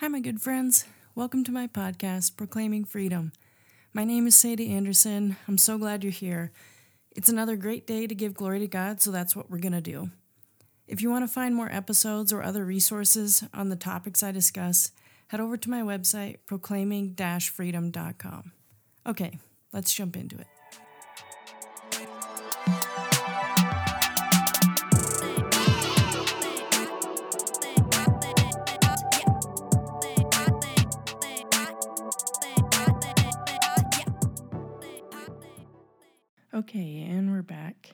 Hi, my good friends. Welcome to my podcast, Proclaiming Freedom. My name is Sadie Anderson. I'm so glad you're here. It's another great day to give glory to God, so that's what we're going to do. If you want to find more episodes or other resources on the topics I discuss, head over to my website, proclaiming freedom.com. Okay, let's jump into it. Okay, and we're back.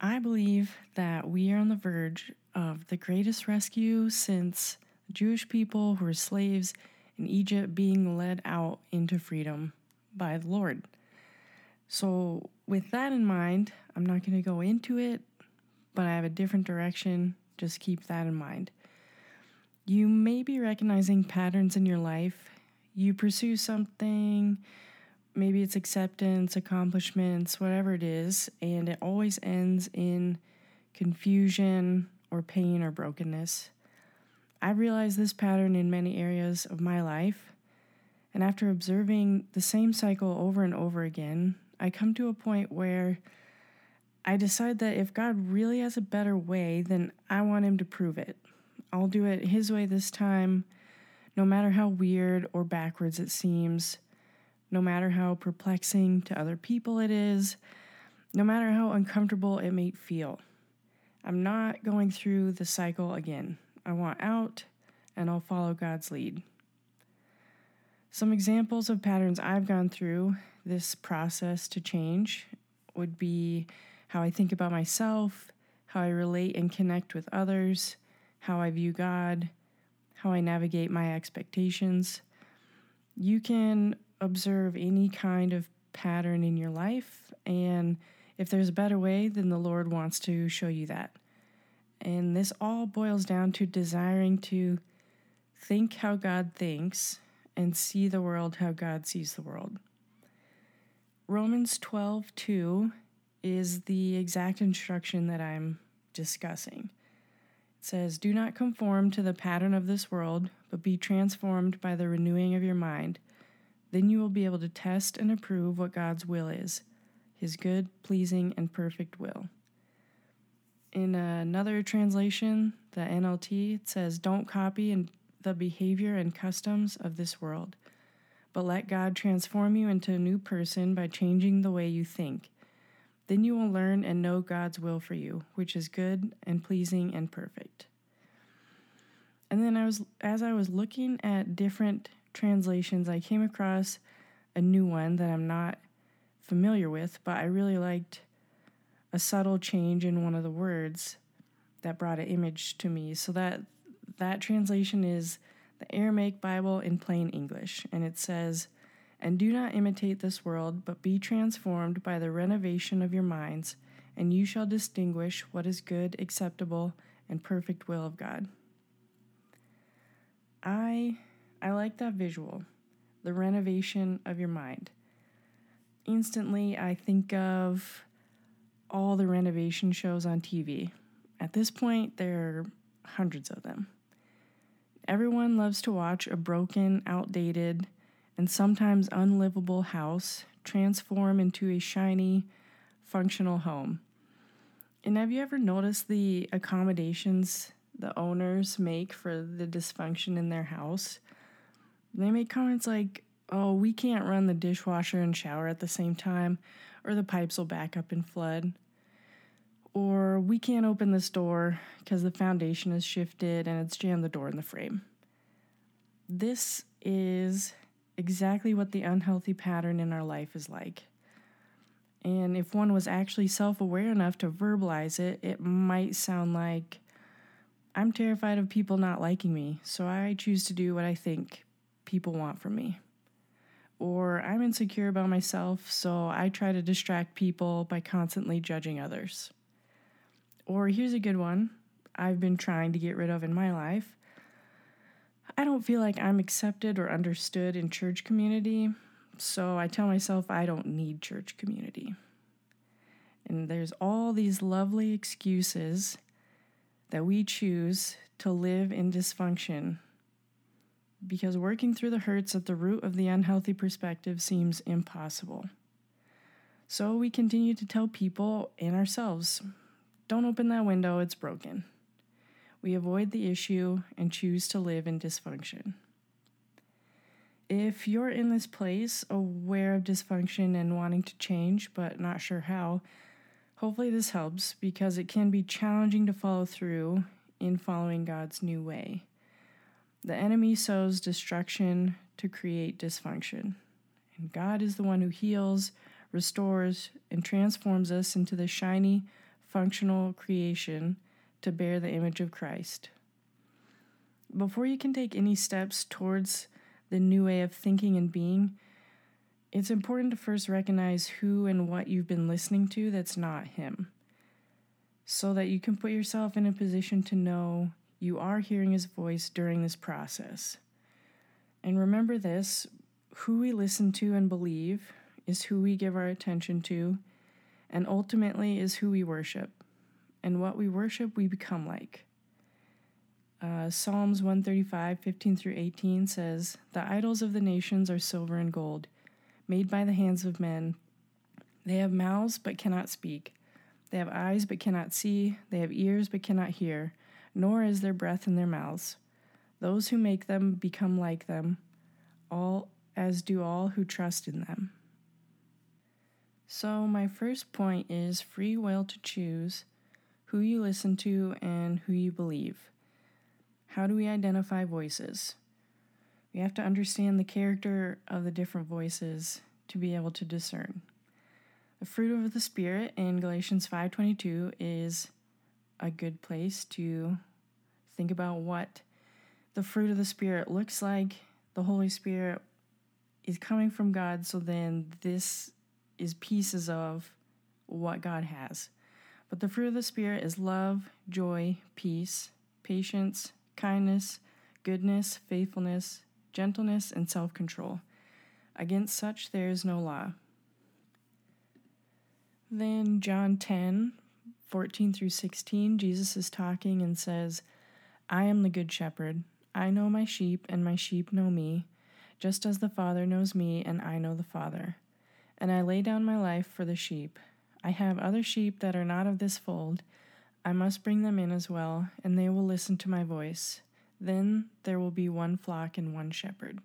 I believe that we are on the verge of the greatest rescue since the Jewish people who were slaves in Egypt being led out into freedom by the Lord. So, with that in mind, I'm not going to go into it, but I have a different direction. Just keep that in mind. You may be recognizing patterns in your life. You pursue something maybe it's acceptance, accomplishments, whatever it is, and it always ends in confusion or pain or brokenness. I realized this pattern in many areas of my life, and after observing the same cycle over and over again, I come to a point where I decide that if God really has a better way, then I want Him to prove it. I'll do it His way this time, no matter how weird or backwards it seems no matter how perplexing to other people it is, no matter how uncomfortable it may feel. I'm not going through the cycle again. I want out and I'll follow God's lead. Some examples of patterns I've gone through this process to change would be how I think about myself, how I relate and connect with others, how I view God, how I navigate my expectations. You can observe any kind of pattern in your life. And if there's a better way, then the Lord wants to show you that. And this all boils down to desiring to think how God thinks and see the world how God sees the world. Romans 12 2 is the exact instruction that I'm discussing. It says, Do not conform to the pattern of this world, but be transformed by the renewing of your mind then you will be able to test and approve what God's will is, his good, pleasing, and perfect will. In another translation, the NLT, it says, Don't copy the behavior and customs of this world, but let God transform you into a new person by changing the way you think. Then you will learn and know God's will for you, which is good and pleasing and perfect. And then I was as I was looking at different translations, I came across a new one that I'm not familiar with, but I really liked a subtle change in one of the words that brought an image to me. So that that translation is the Aramaic Bible in plain English, and it says, "And do not imitate this world, but be transformed by the renovation of your minds, and you shall distinguish what is good, acceptable, and perfect will of God." I I like that visual, the renovation of your mind. Instantly, I think of all the renovation shows on TV. At this point, there are hundreds of them. Everyone loves to watch a broken, outdated, and sometimes unlivable house transform into a shiny, functional home. And have you ever noticed the accommodations the owners make for the dysfunction in their house? They make comments like, oh, we can't run the dishwasher and shower at the same time, or the pipes will back up and flood. Or we can't open this door because the foundation is shifted and it's jammed the door in the frame. This is exactly what the unhealthy pattern in our life is like. And if one was actually self aware enough to verbalize it, it might sound like, I'm terrified of people not liking me, so I choose to do what I think people want from me. Or I'm insecure about myself, so I try to distract people by constantly judging others. Or here's a good one I've been trying to get rid of in my life. I don't feel like I'm accepted or understood in church community, so I tell myself I don't need church community. And there's all these lovely excuses that we choose to live in dysfunction because working through the hurts at the root of the unhealthy perspective seems impossible. So we continue to tell people and ourselves don't open that window, it's broken. We avoid the issue and choose to live in dysfunction. If you're in this place, aware of dysfunction and wanting to change, but not sure how, hopefully this helps because it can be challenging to follow through in following God's new way. The enemy sows destruction to create dysfunction, and God is the one who heals, restores, and transforms us into the shiny, functional creation to bear the image of Christ. Before you can take any steps towards the new way of thinking and being, it's important to first recognize who and what you've been listening to that's not Him, so that you can put yourself in a position to know you are hearing His voice during this process. And remember this who we listen to and believe is who we give our attention to, and ultimately is who we worship. And what we worship, we become like. Uh, Psalms 135, 15 through 18 says, The idols of the nations are silver and gold, made by the hands of men. They have mouths but cannot speak. They have eyes but cannot see. They have ears but cannot hear, nor is there breath in their mouths. Those who make them become like them, all as do all who trust in them. So, my first point is free will to choose who you listen to and who you believe. How do we identify voices? We have to understand the character of the different voices to be able to discern. The fruit of the spirit in Galatians 5:22 is a good place to think about what the fruit of the spirit looks like. The Holy Spirit is coming from God, so then this is pieces of what God has. But the fruit of the Spirit is love, joy, peace, patience, kindness, goodness, faithfulness, gentleness, and self control. Against such there is no law. Then, John 10 14 through 16, Jesus is talking and says, I am the good shepherd. I know my sheep, and my sheep know me, just as the Father knows me, and I know the Father and I lay down my life for the sheep. I have other sheep that are not of this fold. I must bring them in as well, and they will listen to my voice. Then there will be one flock and one shepherd.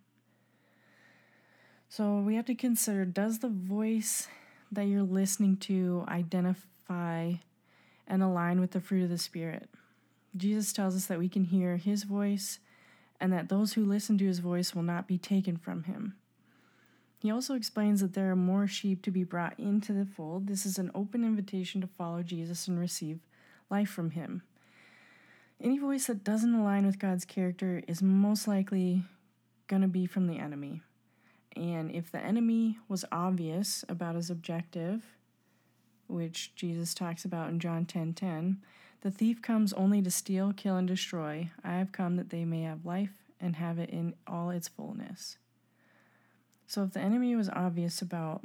So we have to consider does the voice that you're listening to identify and align with the fruit of the Spirit? Jesus tells us that we can hear his voice and that those who listen to his voice will not be taken from him. He also explains that there are more sheep to be brought into the fold. This is an open invitation to follow Jesus and receive life from him. Any voice that doesn't align with God's character is most likely going to be from the enemy. And if the enemy was obvious about his objective, which Jesus talks about in John 10:10, 10, 10, the thief comes only to steal, kill and destroy. I have come that they may have life and have it in all its fullness. So if the enemy was obvious about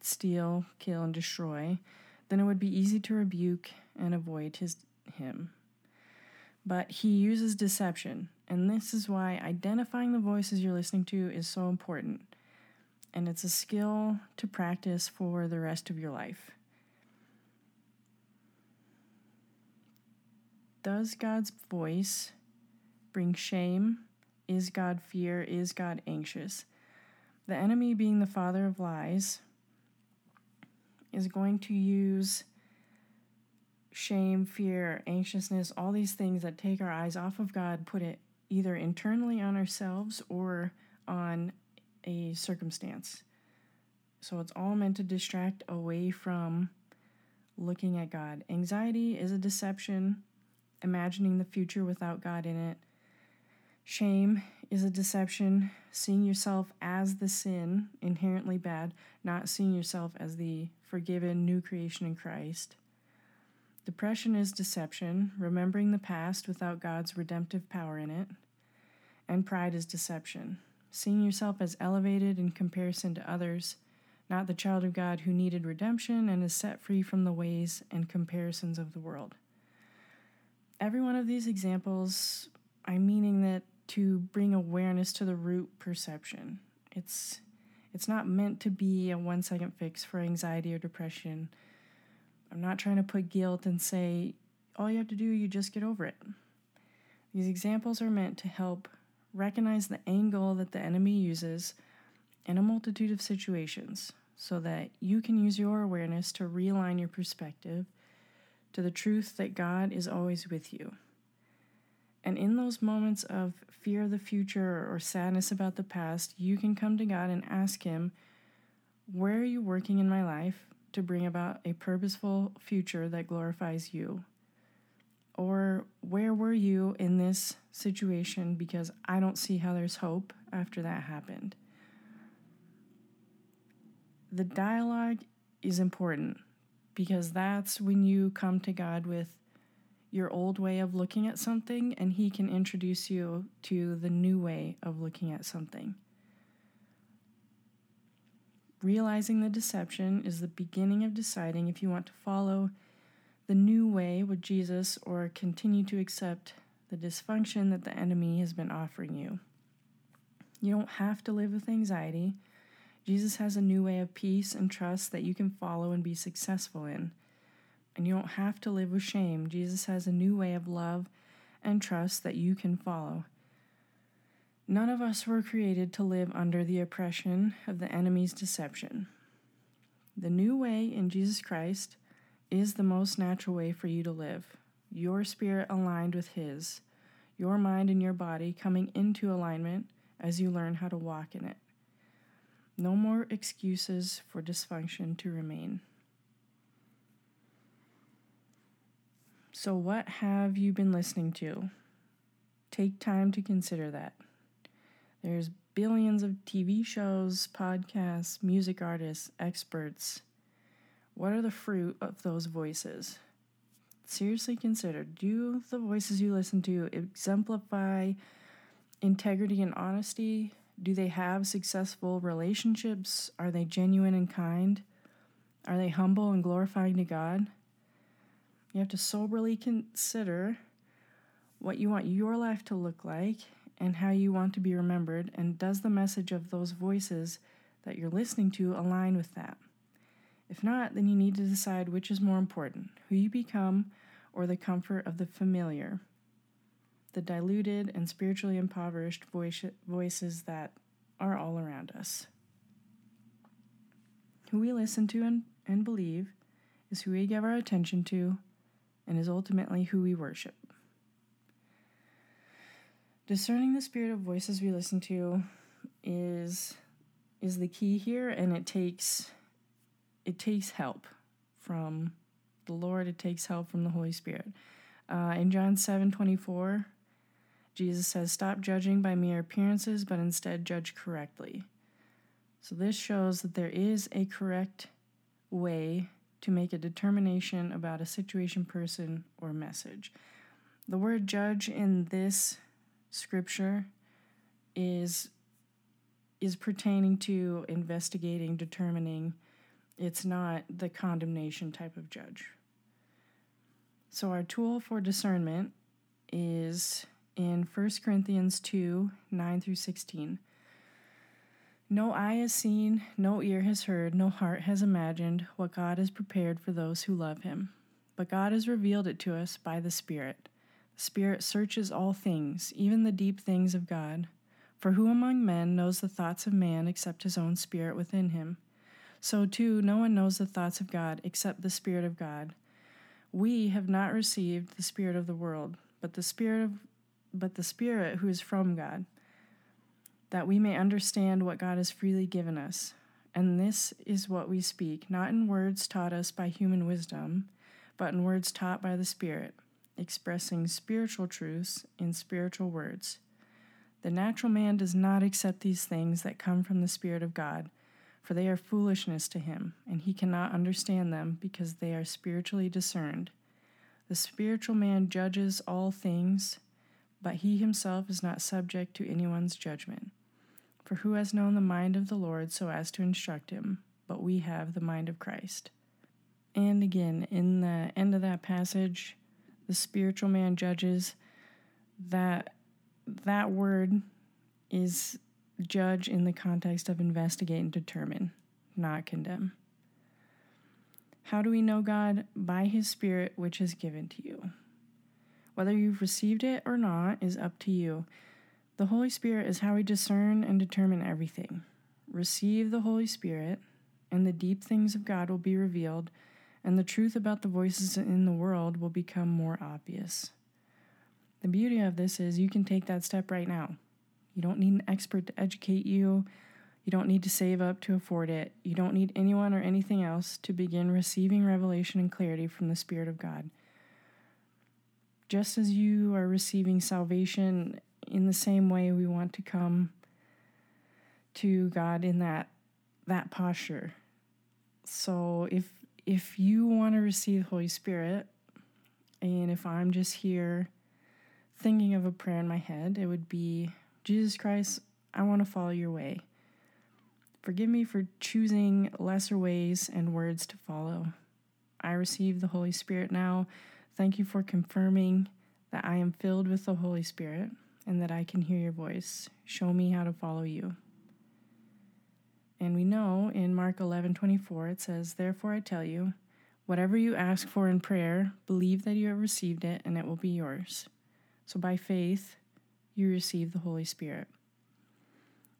steal, kill, and destroy, then it would be easy to rebuke and avoid his him. But he uses deception, and this is why identifying the voices you're listening to is so important. And it's a skill to practice for the rest of your life. Does God's voice bring shame? Is God fear? Is God anxious? The enemy, being the father of lies, is going to use shame, fear, anxiousness, all these things that take our eyes off of God, put it either internally on ourselves or on a circumstance. So it's all meant to distract away from looking at God. Anxiety is a deception, imagining the future without God in it. Shame is a deception, seeing yourself as the sin, inherently bad, not seeing yourself as the forgiven new creation in Christ. Depression is deception, remembering the past without God's redemptive power in it. And pride is deception, seeing yourself as elevated in comparison to others, not the child of God who needed redemption and is set free from the ways and comparisons of the world. Every one of these examples, I'm meaning that to bring awareness to the root perception. It's it's not meant to be a one second fix for anxiety or depression. I'm not trying to put guilt and say all you have to do you just get over it. These examples are meant to help recognize the angle that the enemy uses in a multitude of situations so that you can use your awareness to realign your perspective to the truth that God is always with you. And in those moments of fear of the future or sadness about the past, you can come to God and ask Him, Where are you working in my life to bring about a purposeful future that glorifies you? Or where were you in this situation because I don't see how there's hope after that happened? The dialogue is important because that's when you come to God with your old way of looking at something, and He can introduce you to the new way of looking at something. Realizing the deception is the beginning of deciding if you want to follow the new way with Jesus or continue to accept the dysfunction that the enemy has been offering you. You don't have to live with anxiety. Jesus has a new way of peace and trust that you can follow and be successful in and you don't have to live with shame. Jesus has a new way of love and trust that you can follow. None of us were created to live under the oppression of the enemy's deception. The new way in Jesus Christ is the most natural way for you to live. Your spirit aligned with His, your mind and your body coming into alignment as you learn how to walk in it. No more excuses for dysfunction to remain. So, what have you been listening to? Take time to consider that. There's billions of TV shows, podcasts, music artists, experts. What are the fruit of those voices? Seriously consider do the voices you listen to exemplify integrity and honesty? Do they have successful relationships? Are they genuine and kind? Are they humble and glorifying to God? You have to soberly consider what you want your life to look like and how you want to be remembered, and does the message of those voices that you're listening to align with that? If not, then you need to decide which is more important who you become or the comfort of the familiar, the diluted and spiritually impoverished voice, voices that are all around us. Who we listen to and, and believe is who we give our attention to and is ultimately who we worship. Discerning the spirit of voices we listen to is is the key here and it takes it takes help from the Lord, it takes help from the Holy Spirit. Uh, in John 7 24, Jesus says, Stop judging by mere appearances, but instead judge correctly. So, this shows that there is a correct way to make a determination about a situation, person, or message. The word judge in this scripture is is pertaining to investigating, determining. It's not the condemnation type of judge. So our tool for discernment is in 1 Corinthians 2 9 through 16. No eye has seen, no ear has heard, no heart has imagined what God has prepared for those who love Him. But God has revealed it to us by the Spirit. The Spirit searches all things, even the deep things of God. For who among men knows the thoughts of man except his own spirit within him? So too, no one knows the thoughts of God except the Spirit of God. We have not received the Spirit of the world, but the Spirit of but the Spirit who is from God that we may understand what God has freely given us. And this is what we speak, not in words taught us by human wisdom, but in words taught by the Spirit, expressing spiritual truths in spiritual words. The natural man does not accept these things that come from the Spirit of God, for they are foolishness to him, and he cannot understand them because they are spiritually discerned. The spiritual man judges all things, but he himself is not subject to anyone's judgment. For who has known the mind of the Lord so as to instruct him? But we have the mind of Christ. And again, in the end of that passage, the spiritual man judges, that that word is judge in the context of investigate and determine, not condemn. How do we know God? By His Spirit, which is given to you. Whether you've received it or not is up to you. The Holy Spirit is how we discern and determine everything. Receive the Holy Spirit, and the deep things of God will be revealed, and the truth about the voices in the world will become more obvious. The beauty of this is you can take that step right now. You don't need an expert to educate you. You don't need to save up to afford it. You don't need anyone or anything else to begin receiving revelation and clarity from the Spirit of God. Just as you are receiving salvation in the same way, we want to come to God in that that posture. So if if you want to receive the Holy Spirit, and if I'm just here thinking of a prayer in my head, it would be Jesus Christ, I want to follow your way. Forgive me for choosing lesser ways and words to follow. I receive the Holy Spirit now. Thank you for confirming that I am filled with the Holy Spirit and that I can hear your voice. Show me how to follow you. And we know in Mark 11:24 it says, "Therefore I tell you, whatever you ask for in prayer, believe that you have received it and it will be yours." So by faith, you receive the Holy Spirit.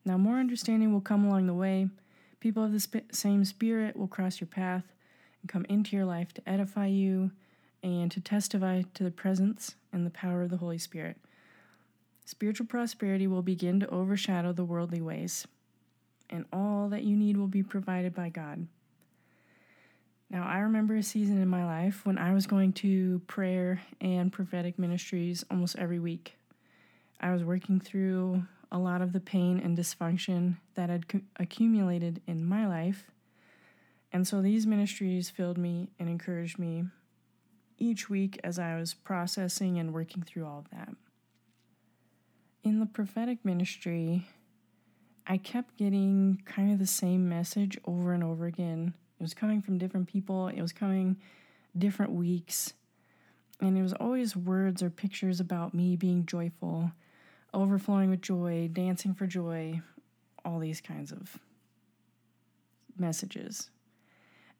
Now, more understanding will come along the way. People of the sp- same Spirit will cross your path and come into your life to edify you and to testify to the presence and the power of the Holy Spirit. Spiritual prosperity will begin to overshadow the worldly ways, and all that you need will be provided by God. Now, I remember a season in my life when I was going to prayer and prophetic ministries almost every week. I was working through a lot of the pain and dysfunction that had accumulated in my life. And so these ministries filled me and encouraged me each week as I was processing and working through all of that. In the prophetic ministry, I kept getting kind of the same message over and over again. It was coming from different people, it was coming different weeks, and it was always words or pictures about me being joyful overflowing with joy, dancing for joy, all these kinds of messages.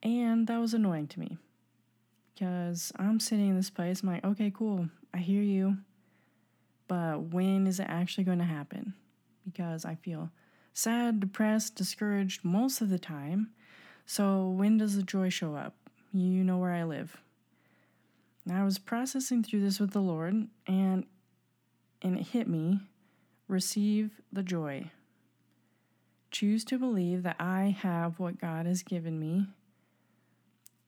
And that was annoying to me because I'm sitting in this place, I'm like, okay, cool, I hear you, but when is it actually going to happen? Because I feel sad, depressed, discouraged most of the time. So when does the joy show up? You know where I live. I was processing through this with the Lord, and and it hit me receive the joy. Choose to believe that I have what God has given me.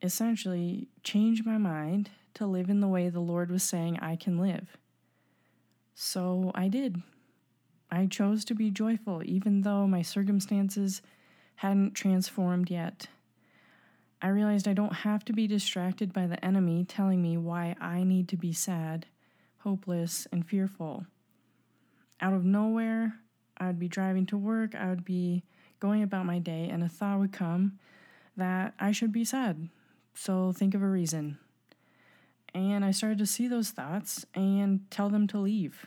Essentially, change my mind to live in the way the Lord was saying I can live. So I did. I chose to be joyful, even though my circumstances hadn't transformed yet. I realized I don't have to be distracted by the enemy telling me why I need to be sad hopeless, and fearful. Out of nowhere, I would be driving to work, I would be going about my day, and a thought would come that I should be sad. So think of a reason. And I started to see those thoughts and tell them to leave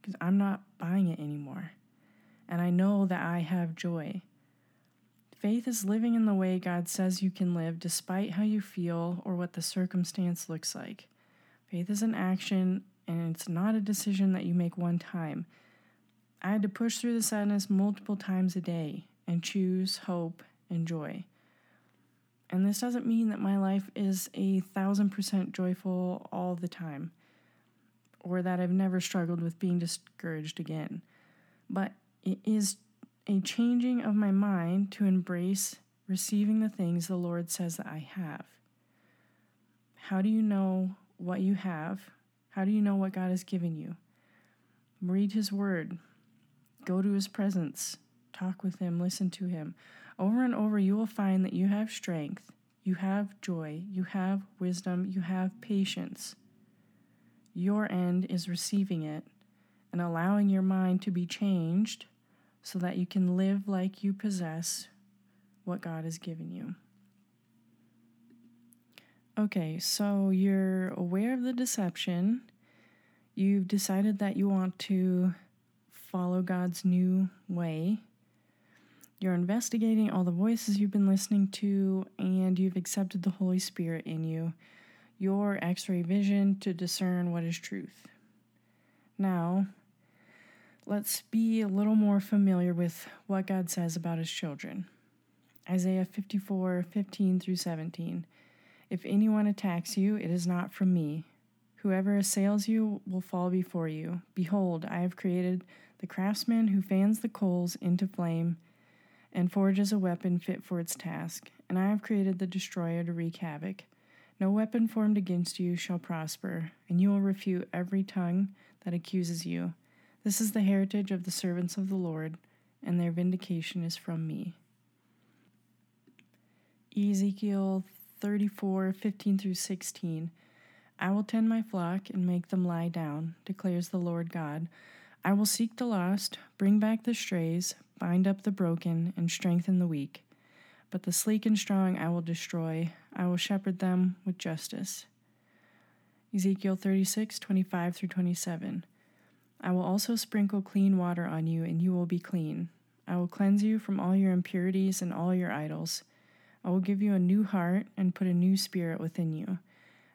because I'm not buying it anymore. And I know that I have joy. Faith is living in the way God says you can live despite how you feel or what the circumstance looks like. Faith is an action and it's not a decision that you make one time. I had to push through the sadness multiple times a day and choose hope and joy. And this doesn't mean that my life is a thousand percent joyful all the time, or that I've never struggled with being discouraged again. But it is a changing of my mind to embrace receiving the things the Lord says that I have. How do you know what you have how do you know what God has given you? Read His Word, go to His presence, talk with Him, listen to Him. Over and over, you will find that you have strength, you have joy, you have wisdom, you have patience. Your end is receiving it and allowing your mind to be changed so that you can live like you possess what God has given you. Okay, so you're aware of the deception. You've decided that you want to follow God's new way. You're investigating all the voices you've been listening to, and you've accepted the Holy Spirit in you, your x ray vision to discern what is truth. Now, let's be a little more familiar with what God says about his children. Isaiah 54 15 through 17. If anyone attacks you, it is not from me. Whoever assails you will fall before you. Behold, I have created the craftsman who fans the coals into flame and forges a weapon fit for its task. And I have created the destroyer to wreak havoc. No weapon formed against you shall prosper, and you will refute every tongue that accuses you. This is the heritage of the servants of the Lord, and their vindication is from me. Ezekiel 34 15 through 16. I will tend my flock and make them lie down, declares the Lord God. I will seek the lost, bring back the strays, bind up the broken, and strengthen the weak. But the sleek and strong I will destroy, I will shepherd them with justice. Ezekiel 36 25 through 27. I will also sprinkle clean water on you, and you will be clean. I will cleanse you from all your impurities and all your idols. I will give you a new heart and put a new spirit within you.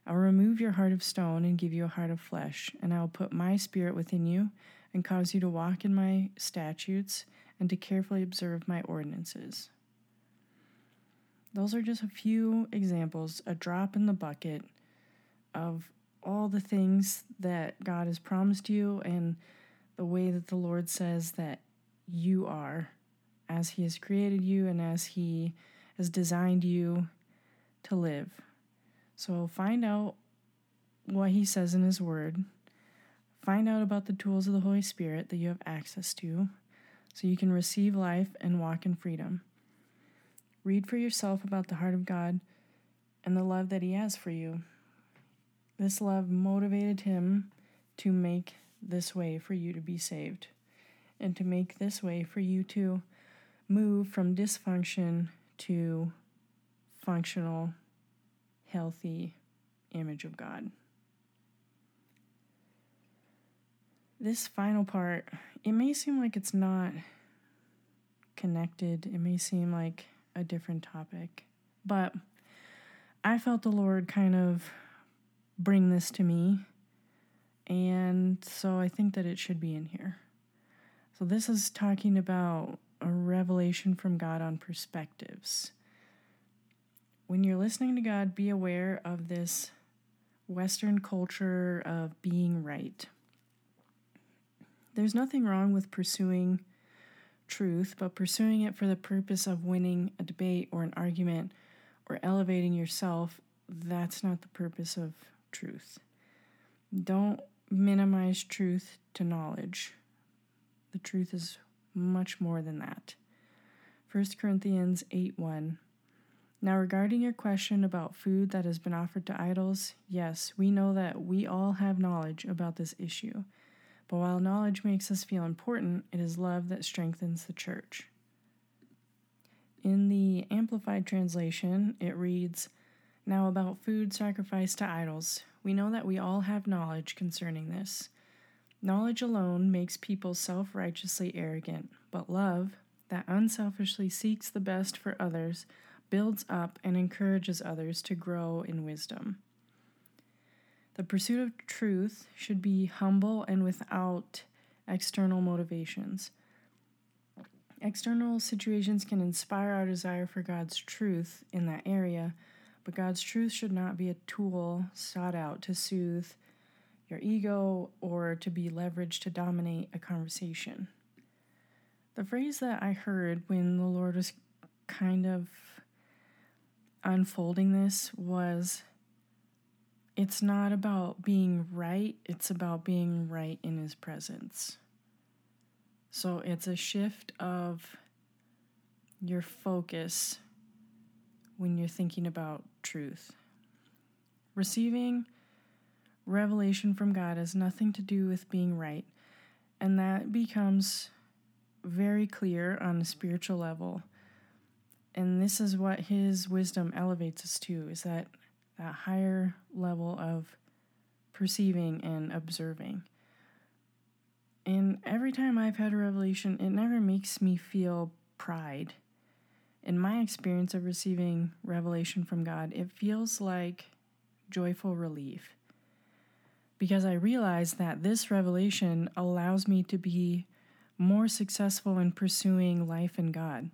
I will remove your heart of stone and give you a heart of flesh, and I will put my spirit within you and cause you to walk in my statutes and to carefully observe my ordinances. Those are just a few examples, a drop in the bucket of all the things that God has promised you and the way that the Lord says that you are as He has created you and as He has designed you to live. So find out what he says in his word. Find out about the tools of the Holy Spirit that you have access to so you can receive life and walk in freedom. Read for yourself about the heart of God and the love that he has for you. This love motivated him to make this way for you to be saved and to make this way for you to move from dysfunction to functional, healthy image of God. This final part, it may seem like it's not connected, it may seem like a different topic, but I felt the Lord kind of bring this to me, and so I think that it should be in here. So, this is talking about a revelation from God on perspectives. When you're listening to God, be aware of this Western culture of being right. There's nothing wrong with pursuing truth, but pursuing it for the purpose of winning a debate or an argument or elevating yourself, that's not the purpose of truth. Don't minimize truth to knowledge. The truth is much more than that. 1 Corinthians 8 1. Now, regarding your question about food that has been offered to idols, yes, we know that we all have knowledge about this issue. But while knowledge makes us feel important, it is love that strengthens the church. In the Amplified Translation, it reads Now, about food sacrificed to idols, we know that we all have knowledge concerning this. Knowledge alone makes people self righteously arrogant, but love, that unselfishly seeks the best for others, builds up and encourages others to grow in wisdom. The pursuit of truth should be humble and without external motivations. External situations can inspire our desire for God's truth in that area, but God's truth should not be a tool sought out to soothe your ego or to be leveraged to dominate a conversation. The phrase that I heard when the Lord was kind of unfolding this was it's not about being right, it's about being right in His presence. So it's a shift of your focus when you're thinking about truth. Receiving revelation from God has nothing to do with being right, and that becomes very clear on a spiritual level. And this is what his wisdom elevates us to is that that higher level of perceiving and observing. And every time I've had a revelation, it never makes me feel pride. In my experience of receiving revelation from God, it feels like joyful relief. Because I realize that this revelation allows me to be more successful in pursuing life in God.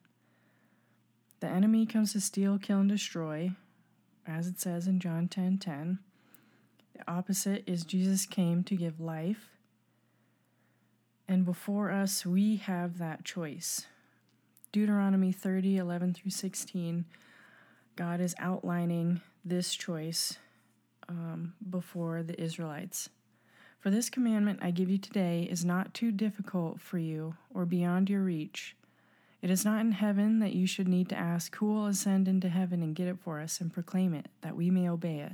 The enemy comes to steal, kill, and destroy, as it says in John 10 10. The opposite is Jesus came to give life. And before us, we have that choice. Deuteronomy 30 11 through 16, God is outlining this choice um, before the Israelites. For this commandment I give you today is not too difficult for you or beyond your reach. It is not in heaven that you should need to ask, Who will ascend into heaven and get it for us and proclaim it, that we may obey it?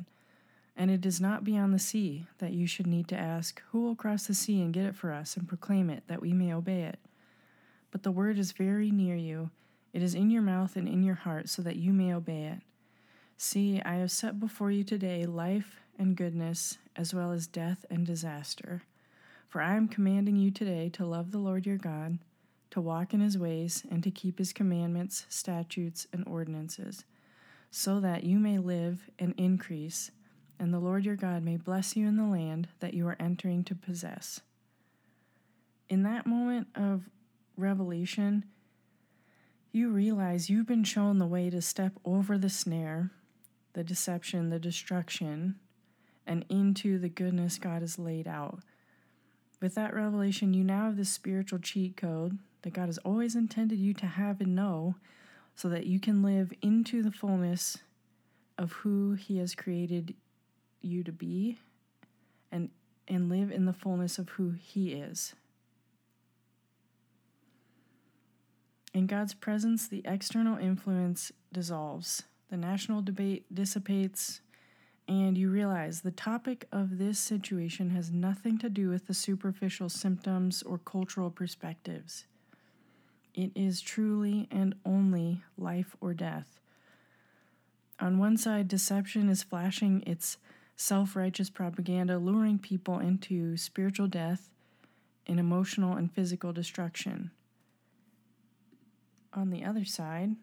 And it is not beyond the sea that you should need to ask, Who will cross the sea and get it for us and proclaim it, that we may obey it? But the word is very near you, it is in your mouth and in your heart, so that you may obey it. See, I have set before you today life and goodness, as well as death and disaster. For I am commanding you today to love the Lord your God to walk in his ways, and to keep his commandments, statutes, and ordinances, so that you may live and increase, and the Lord your God may bless you in the land that you are entering to possess. In that moment of revelation, you realize you've been shown the way to step over the snare, the deception, the destruction, and into the goodness God has laid out. With that revelation, you now have the spiritual cheat code that God has always intended you to have and know so that you can live into the fullness of who He has created you to be and, and live in the fullness of who He is. In God's presence, the external influence dissolves, the national debate dissipates, and you realize the topic of this situation has nothing to do with the superficial symptoms or cultural perspectives. It is truly and only life or death. On one side, deception is flashing its self righteous propaganda, luring people into spiritual death and emotional and physical destruction. On the other side,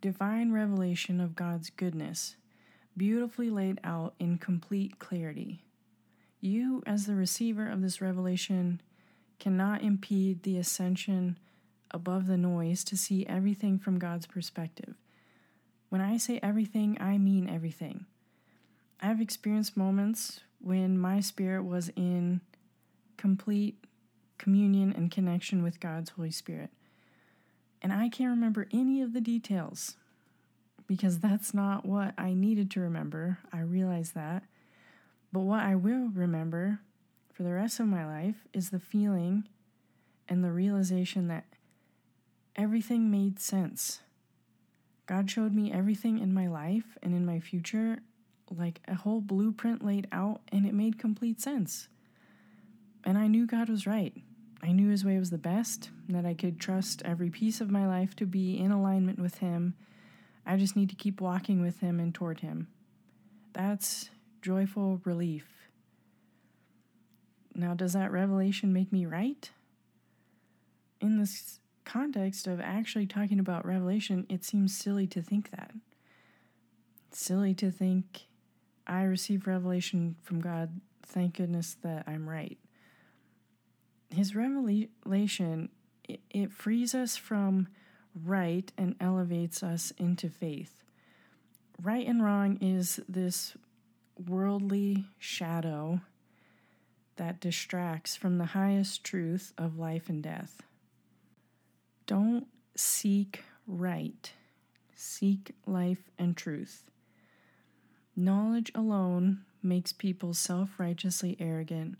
divine revelation of God's goodness, beautifully laid out in complete clarity. You, as the receiver of this revelation, cannot impede the ascension above the noise to see everything from God's perspective. When I say everything, I mean everything. I've experienced moments when my spirit was in complete communion and connection with God's Holy Spirit. And I can't remember any of the details because that's not what I needed to remember. I realize that. But what I will remember for the rest of my life is the feeling and the realization that everything made sense. God showed me everything in my life and in my future, like a whole blueprint laid out, and it made complete sense. And I knew God was right. I knew His way was the best, that I could trust every piece of my life to be in alignment with Him. I just need to keep walking with Him and toward Him. That's joyful relief. Now, does that revelation make me right? In this context of actually talking about Revelation, it seems silly to think that. It's silly to think I receive revelation from God. Thank goodness that I'm right. His revelation it, it frees us from right and elevates us into faith. Right and wrong is this worldly shadow that distracts from the highest truth of life and death. Don't seek right, seek life and truth. Knowledge alone makes people self righteously arrogant,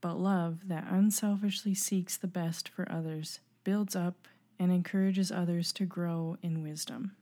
but love that unselfishly seeks the best for others builds up and encourages others to grow in wisdom.